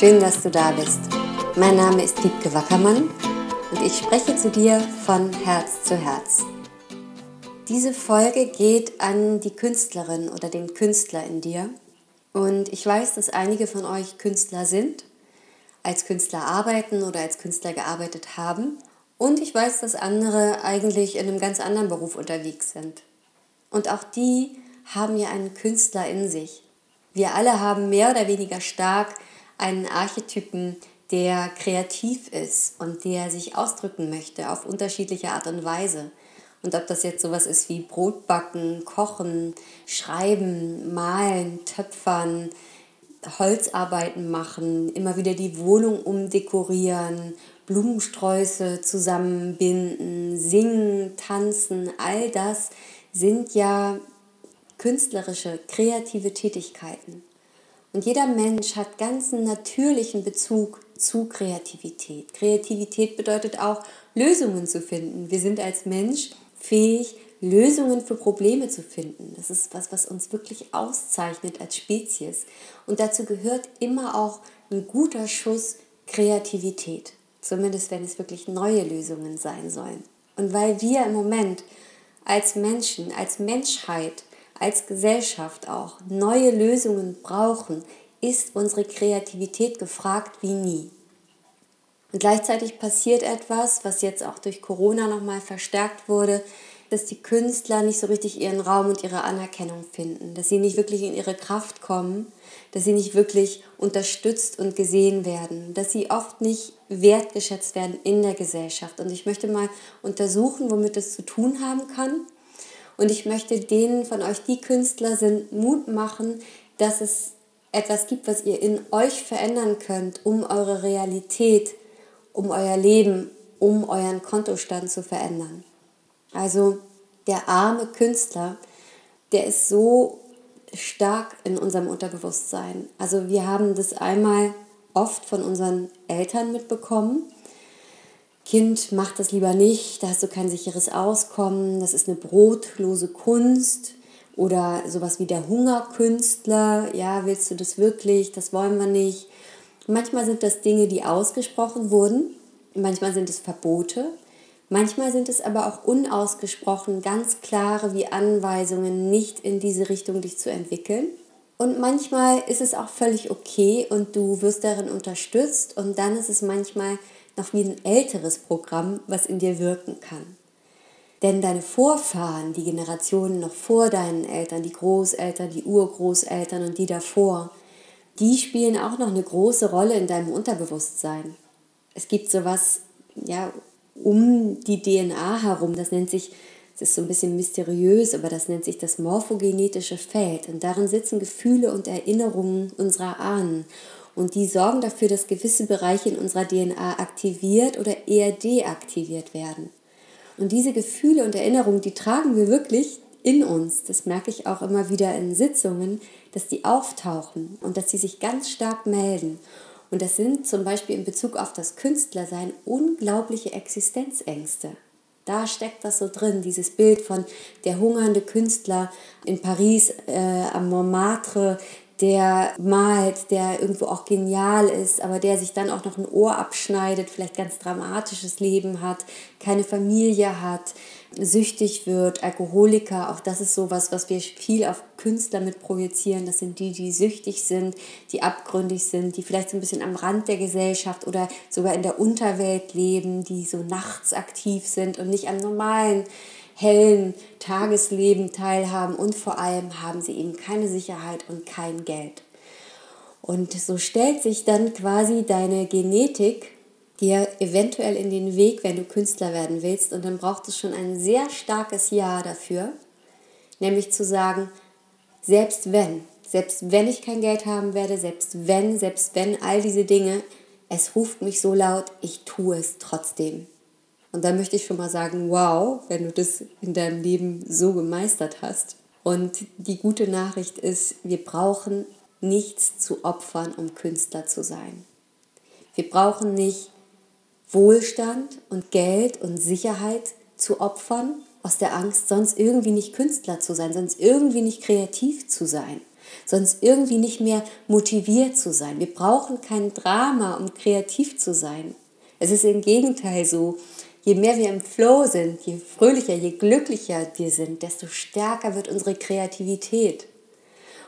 Schön, dass du da bist. Mein Name ist Diebke Wackermann und ich spreche zu dir von Herz zu Herz. Diese Folge geht an die Künstlerin oder den Künstler in dir. Und ich weiß, dass einige von euch Künstler sind, als Künstler arbeiten oder als Künstler gearbeitet haben. Und ich weiß, dass andere eigentlich in einem ganz anderen Beruf unterwegs sind. Und auch die haben ja einen Künstler in sich. Wir alle haben mehr oder weniger stark einen Archetypen, der kreativ ist und der sich ausdrücken möchte auf unterschiedliche Art und Weise. Und ob das jetzt sowas ist wie Brotbacken, Kochen, Schreiben, Malen, Töpfern, Holzarbeiten machen, immer wieder die Wohnung umdekorieren, Blumensträuße zusammenbinden, singen, tanzen, all das sind ja künstlerische, kreative Tätigkeiten. Und jeder Mensch hat ganz einen natürlichen Bezug zu Kreativität. Kreativität bedeutet auch, Lösungen zu finden. Wir sind als Mensch fähig, Lösungen für Probleme zu finden. Das ist was, was uns wirklich auszeichnet als Spezies. Und dazu gehört immer auch ein guter Schuss Kreativität. Zumindest wenn es wirklich neue Lösungen sein sollen. Und weil wir im Moment als Menschen, als Menschheit als Gesellschaft auch neue Lösungen brauchen, ist unsere Kreativität gefragt wie nie. Und gleichzeitig passiert etwas, was jetzt auch durch Corona nochmal verstärkt wurde, dass die Künstler nicht so richtig ihren Raum und ihre Anerkennung finden, dass sie nicht wirklich in ihre Kraft kommen, dass sie nicht wirklich unterstützt und gesehen werden, dass sie oft nicht wertgeschätzt werden in der Gesellschaft. Und ich möchte mal untersuchen, womit das zu tun haben kann und ich möchte denen von euch, die Künstler sind, Mut machen, dass es etwas gibt, was ihr in euch verändern könnt, um eure Realität, um euer Leben, um euren Kontostand zu verändern. Also der arme Künstler, der ist so stark in unserem Unterbewusstsein. Also wir haben das einmal oft von unseren Eltern mitbekommen Kind, mach das lieber nicht, da hast du kein sicheres Auskommen, das ist eine brotlose Kunst oder sowas wie der Hungerkünstler, ja, willst du das wirklich, das wollen wir nicht. Manchmal sind das Dinge, die ausgesprochen wurden, manchmal sind es Verbote, manchmal sind es aber auch unausgesprochen ganz klare wie Anweisungen, nicht in diese Richtung dich zu entwickeln. Und manchmal ist es auch völlig okay und du wirst darin unterstützt und dann ist es manchmal noch wie ein älteres Programm, was in dir wirken kann. Denn deine Vorfahren, die Generationen noch vor deinen Eltern, die Großeltern, die Urgroßeltern und die davor, die spielen auch noch eine große Rolle in deinem Unterbewusstsein. Es gibt sowas, ja, um die DNA herum, das nennt sich, das ist so ein bisschen mysteriös, aber das nennt sich das morphogenetische Feld. Und darin sitzen Gefühle und Erinnerungen unserer Ahnen. Und die sorgen dafür, dass gewisse Bereiche in unserer DNA aktiviert oder eher deaktiviert werden. Und diese Gefühle und Erinnerungen, die tragen wir wirklich in uns. Das merke ich auch immer wieder in Sitzungen, dass die auftauchen und dass sie sich ganz stark melden. Und das sind zum Beispiel in Bezug auf das Künstlersein unglaubliche Existenzängste. Da steckt das so drin, dieses Bild von der hungernde Künstler in Paris äh, am Montmartre, der malt, der irgendwo auch genial ist, aber der sich dann auch noch ein Ohr abschneidet, vielleicht ganz dramatisches Leben hat, keine Familie hat, süchtig wird, Alkoholiker, auch das ist sowas, was wir viel auf Künstler mit projizieren. Das sind die, die süchtig sind, die abgründig sind, die vielleicht so ein bisschen am Rand der Gesellschaft oder sogar in der Unterwelt leben, die so nachts aktiv sind und nicht am normalen hellen Tagesleben teilhaben und vor allem haben sie eben keine Sicherheit und kein Geld. Und so stellt sich dann quasi deine Genetik dir eventuell in den Weg, wenn du Künstler werden willst. Und dann braucht es schon ein sehr starkes Ja dafür, nämlich zu sagen, selbst wenn, selbst wenn ich kein Geld haben werde, selbst wenn, selbst wenn all diese Dinge, es ruft mich so laut, ich tue es trotzdem. Und da möchte ich schon mal sagen, wow, wenn du das in deinem Leben so gemeistert hast. Und die gute Nachricht ist, wir brauchen nichts zu opfern, um Künstler zu sein. Wir brauchen nicht Wohlstand und Geld und Sicherheit zu opfern aus der Angst, sonst irgendwie nicht Künstler zu sein, sonst irgendwie nicht kreativ zu sein. sonst irgendwie nicht mehr motiviert zu sein. Wir brauchen kein Drama, um kreativ zu sein. Es ist im Gegenteil so, je mehr wir im Flow sind, je fröhlicher, je glücklicher wir sind, desto stärker wird unsere Kreativität.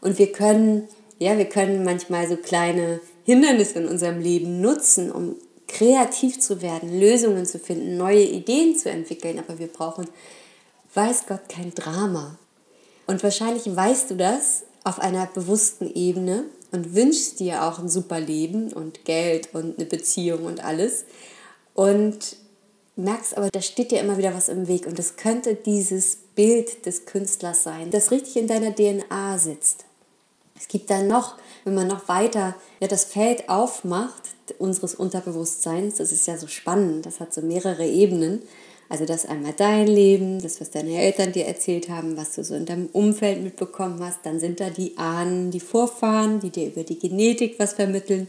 Und wir können, ja, wir können manchmal so kleine Hindernisse in unserem Leben nutzen, um kreativ zu werden, Lösungen zu finden, neue Ideen zu entwickeln. Aber wir brauchen, weiß Gott, kein Drama. Und wahrscheinlich weißt du das auf einer bewussten Ebene und wünschst dir auch ein super Leben und Geld und eine Beziehung und alles. Und merkst aber, da steht dir immer wieder was im Weg. Und das könnte dieses Bild des Künstlers sein, das richtig in deiner DNA sitzt. Es gibt dann noch, wenn man noch weiter ja, das Feld aufmacht, unseres Unterbewusstseins, das ist ja so spannend, das hat so mehrere Ebenen. Also das einmal dein Leben, das, was deine Eltern dir erzählt haben, was du so in deinem Umfeld mitbekommen hast. Dann sind da die Ahnen, die Vorfahren, die dir über die Genetik was vermitteln.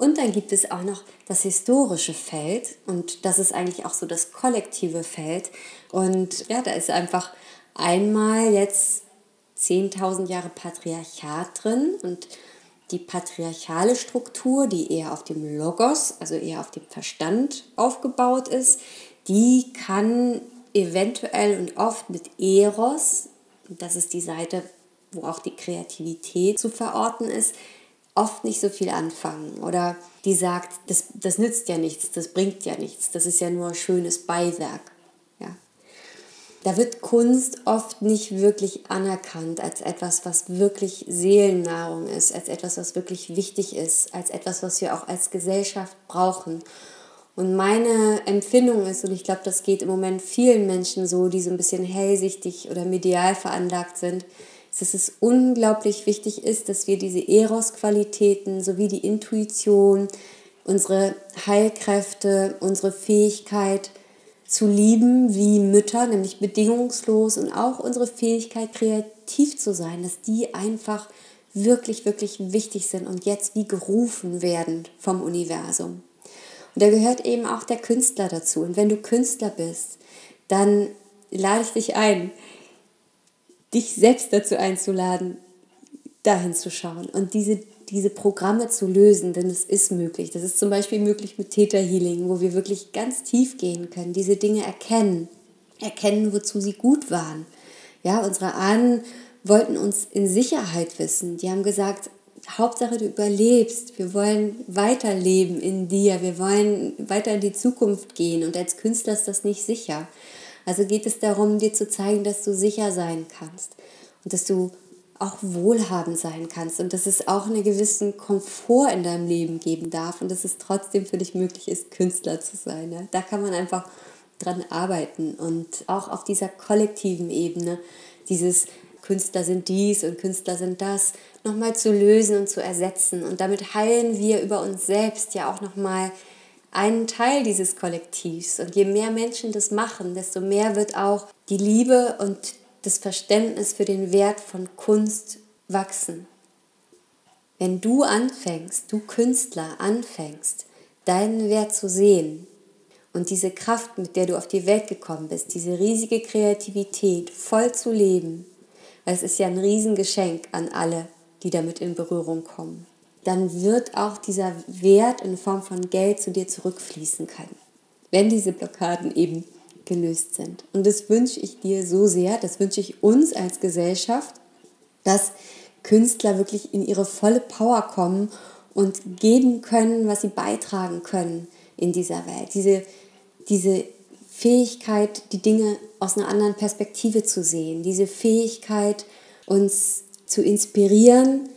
Und dann gibt es auch noch das historische Feld und das ist eigentlich auch so das kollektive Feld. Und ja, da ist einfach einmal jetzt 10.000 Jahre Patriarchat drin und die patriarchale Struktur, die eher auf dem Logos, also eher auf dem Verstand aufgebaut ist, die kann eventuell und oft mit Eros, das ist die Seite, wo auch die Kreativität zu verorten ist, oft nicht so viel anfangen. Oder die sagt, das, das nützt ja nichts, das bringt ja nichts, das ist ja nur schönes Beiwerk da wird Kunst oft nicht wirklich anerkannt als etwas, was wirklich Seelennahrung ist, als etwas, was wirklich wichtig ist, als etwas, was wir auch als Gesellschaft brauchen. Und meine Empfindung ist, und ich glaube, das geht im Moment vielen Menschen so, die so ein bisschen hellsichtig oder medial veranlagt sind, dass es unglaublich wichtig ist, dass wir diese Eros-Qualitäten sowie die Intuition, unsere Heilkräfte, unsere Fähigkeit, zu lieben wie Mütter, nämlich bedingungslos und auch unsere Fähigkeit, kreativ zu sein, dass die einfach wirklich, wirklich wichtig sind und jetzt wie gerufen werden vom Universum. Und da gehört eben auch der Künstler dazu. Und wenn du Künstler bist, dann lade ich dich ein, dich selbst dazu einzuladen, dahin zu schauen und diese diese Programme zu lösen, denn es ist möglich. Das ist zum Beispiel möglich mit Theta Healing, wo wir wirklich ganz tief gehen können, diese Dinge erkennen, erkennen, wozu sie gut waren. Ja, unsere Ahnen wollten uns in Sicherheit wissen. Die haben gesagt, Hauptsache du überlebst. Wir wollen weiterleben in dir. Wir wollen weiter in die Zukunft gehen. Und als Künstler ist das nicht sicher. Also geht es darum, dir zu zeigen, dass du sicher sein kannst und dass du auch wohlhabend sein kannst und dass es auch einen gewissen Komfort in deinem Leben geben darf und dass es trotzdem für dich möglich ist, Künstler zu sein. Da kann man einfach dran arbeiten und auch auf dieser kollektiven Ebene dieses Künstler sind dies und Künstler sind das nochmal zu lösen und zu ersetzen und damit heilen wir über uns selbst ja auch nochmal einen Teil dieses Kollektivs und je mehr Menschen das machen, desto mehr wird auch die Liebe und das Verständnis für den Wert von Kunst wachsen. Wenn du anfängst, du Künstler anfängst, deinen Wert zu sehen und diese Kraft, mit der du auf die Welt gekommen bist, diese riesige Kreativität voll zu leben, weil es ist ja ein Riesengeschenk an alle, die damit in Berührung kommen, dann wird auch dieser Wert in Form von Geld zu dir zurückfließen können. Wenn diese Blockaden eben gelöst sind. Und das wünsche ich dir so sehr, das wünsche ich uns als Gesellschaft, dass Künstler wirklich in ihre volle Power kommen und geben können, was sie beitragen können in dieser Welt. Diese, diese Fähigkeit, die Dinge aus einer anderen Perspektive zu sehen, diese Fähigkeit, uns zu inspirieren,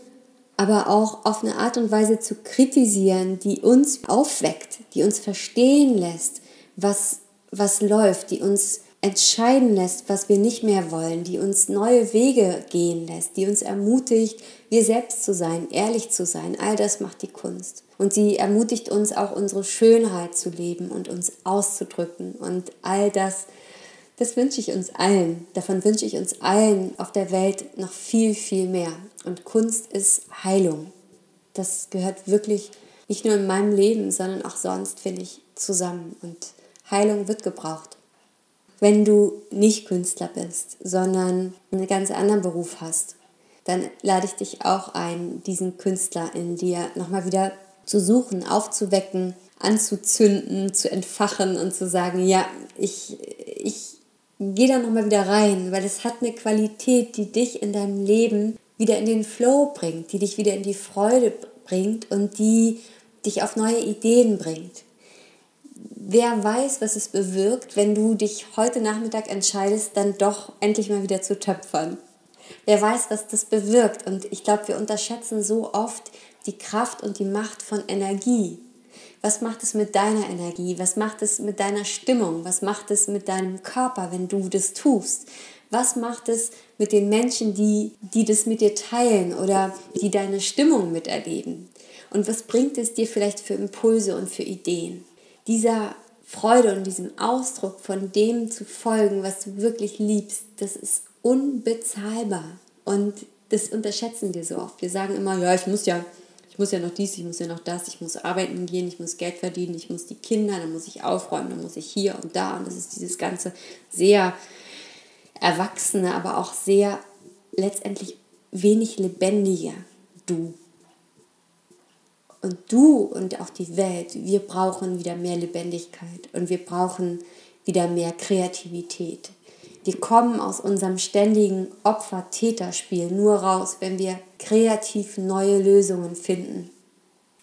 aber auch auf eine Art und Weise zu kritisieren, die uns aufweckt, die uns verstehen lässt, was was läuft, die uns entscheiden lässt, was wir nicht mehr wollen, die uns neue Wege gehen lässt, die uns ermutigt, wir selbst zu sein, ehrlich zu sein. All das macht die Kunst. Und sie ermutigt uns auch unsere Schönheit zu leben und uns auszudrücken. Und all das, das wünsche ich uns allen. Davon wünsche ich uns allen auf der Welt noch viel, viel mehr. Und Kunst ist Heilung. Das gehört wirklich nicht nur in meinem Leben, sondern auch sonst, finde ich, zusammen. Und Heilung wird gebraucht. Wenn du nicht Künstler bist, sondern einen ganz anderen Beruf hast, dann lade ich dich auch ein, diesen Künstler in dir nochmal wieder zu suchen, aufzuwecken, anzuzünden, zu entfachen und zu sagen, ja, ich, ich gehe da nochmal wieder rein, weil es hat eine Qualität, die dich in deinem Leben wieder in den Flow bringt, die dich wieder in die Freude bringt und die dich auf neue Ideen bringt. Wer weiß, was es bewirkt, wenn du dich heute Nachmittag entscheidest, dann doch endlich mal wieder zu töpfern. Wer weiß, was das bewirkt. Und ich glaube, wir unterschätzen so oft die Kraft und die Macht von Energie. Was macht es mit deiner Energie? Was macht es mit deiner Stimmung? Was macht es mit deinem Körper, wenn du das tust? Was macht es mit den Menschen, die, die das mit dir teilen oder die deine Stimmung miterleben? Und was bringt es dir vielleicht für Impulse und für Ideen? Dieser Freude und diesem Ausdruck von dem zu folgen, was du wirklich liebst, das ist unbezahlbar. Und das unterschätzen wir so oft. Wir sagen immer, ja, ich muss ja ich muss ja noch dies, ich muss ja noch das, ich muss arbeiten gehen, ich muss Geld verdienen, ich muss die Kinder, dann muss ich aufräumen, dann muss ich hier und da. Und das ist dieses ganze sehr erwachsene, aber auch sehr letztendlich wenig lebendige Du. Und du und auch die Welt, wir brauchen wieder mehr Lebendigkeit und wir brauchen wieder mehr Kreativität. Wir kommen aus unserem ständigen Opfer-Täter-Spiel nur raus, wenn wir kreativ neue Lösungen finden.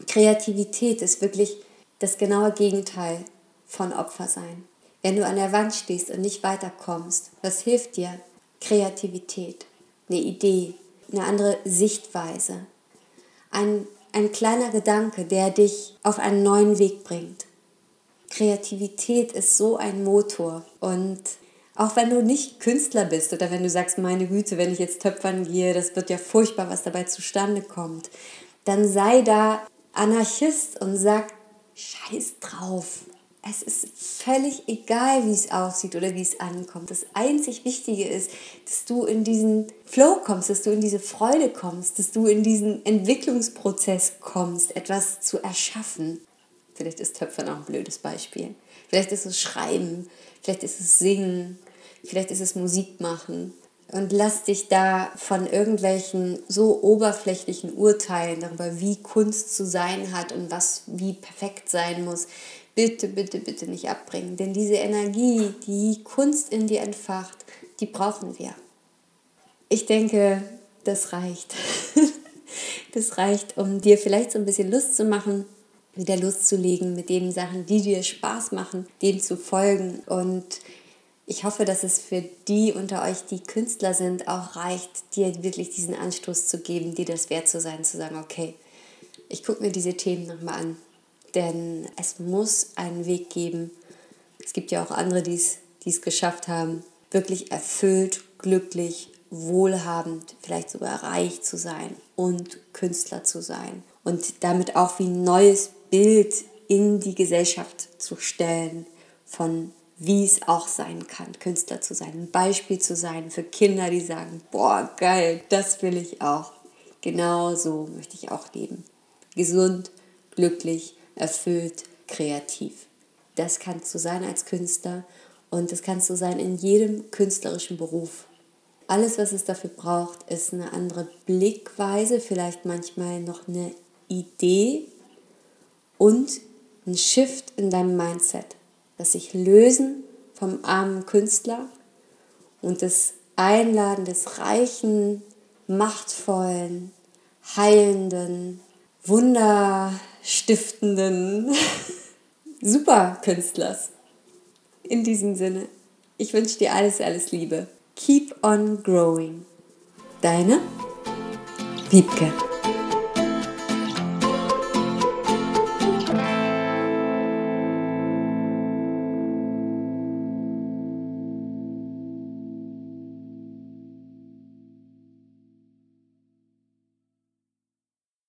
Kreativität ist wirklich das genaue Gegenteil von Opfer sein. Wenn du an der Wand stehst und nicht weiterkommst, was hilft dir? Kreativität, eine Idee, eine andere Sichtweise, ein, ein kleiner Gedanke, der dich auf einen neuen Weg bringt. Kreativität ist so ein Motor und auch wenn du nicht Künstler bist oder wenn du sagst, meine Güte, wenn ich jetzt töpfern gehe, das wird ja furchtbar, was dabei zustande kommt, dann sei da Anarchist und sag, scheiß drauf. Es ist völlig egal, wie es aussieht oder wie es ankommt. Das einzig Wichtige ist, dass du in diesen Flow kommst, dass du in diese Freude kommst, dass du in diesen Entwicklungsprozess kommst, etwas zu erschaffen. Vielleicht ist Töpfern auch ein blödes Beispiel. Vielleicht ist es Schreiben, vielleicht ist es Singen, vielleicht ist es Musik machen. Und lass dich da von irgendwelchen so oberflächlichen Urteilen darüber, wie Kunst zu sein hat und was wie perfekt sein muss, bitte, bitte, bitte nicht abbringen. Denn diese Energie, die Kunst in dir entfacht, die brauchen wir. Ich denke, das reicht. Das reicht, um dir vielleicht so ein bisschen Lust zu machen, wieder Lust zu legen mit den Sachen, die dir Spaß machen, dem zu folgen und ich hoffe, dass es für die unter euch, die Künstler sind, auch reicht, dir wirklich diesen Anstoß zu geben, dir das wert zu sein, zu sagen, okay, ich gucke mir diese Themen nochmal an. Denn es muss einen Weg geben. Es gibt ja auch andere, die es geschafft haben, wirklich erfüllt, glücklich, wohlhabend, vielleicht sogar reich zu sein und Künstler zu sein. Und damit auch wie ein neues Bild in die Gesellschaft zu stellen von wie es auch sein kann, Künstler zu sein, ein Beispiel zu sein für Kinder, die sagen, boah, geil, das will ich auch. Genau so möchte ich auch leben. Gesund, glücklich, erfüllt, kreativ. Das kannst du sein als Künstler und das kannst du sein in jedem künstlerischen Beruf. Alles, was es dafür braucht, ist eine andere Blickweise, vielleicht manchmal noch eine Idee und ein Shift in deinem Mindset das sich lösen vom armen Künstler und das Einladen des reichen, machtvollen, heilenden, wunderstiftenden Superkünstlers. In diesem Sinne, ich wünsche dir alles, alles Liebe. Keep on growing. Deine Wiebke.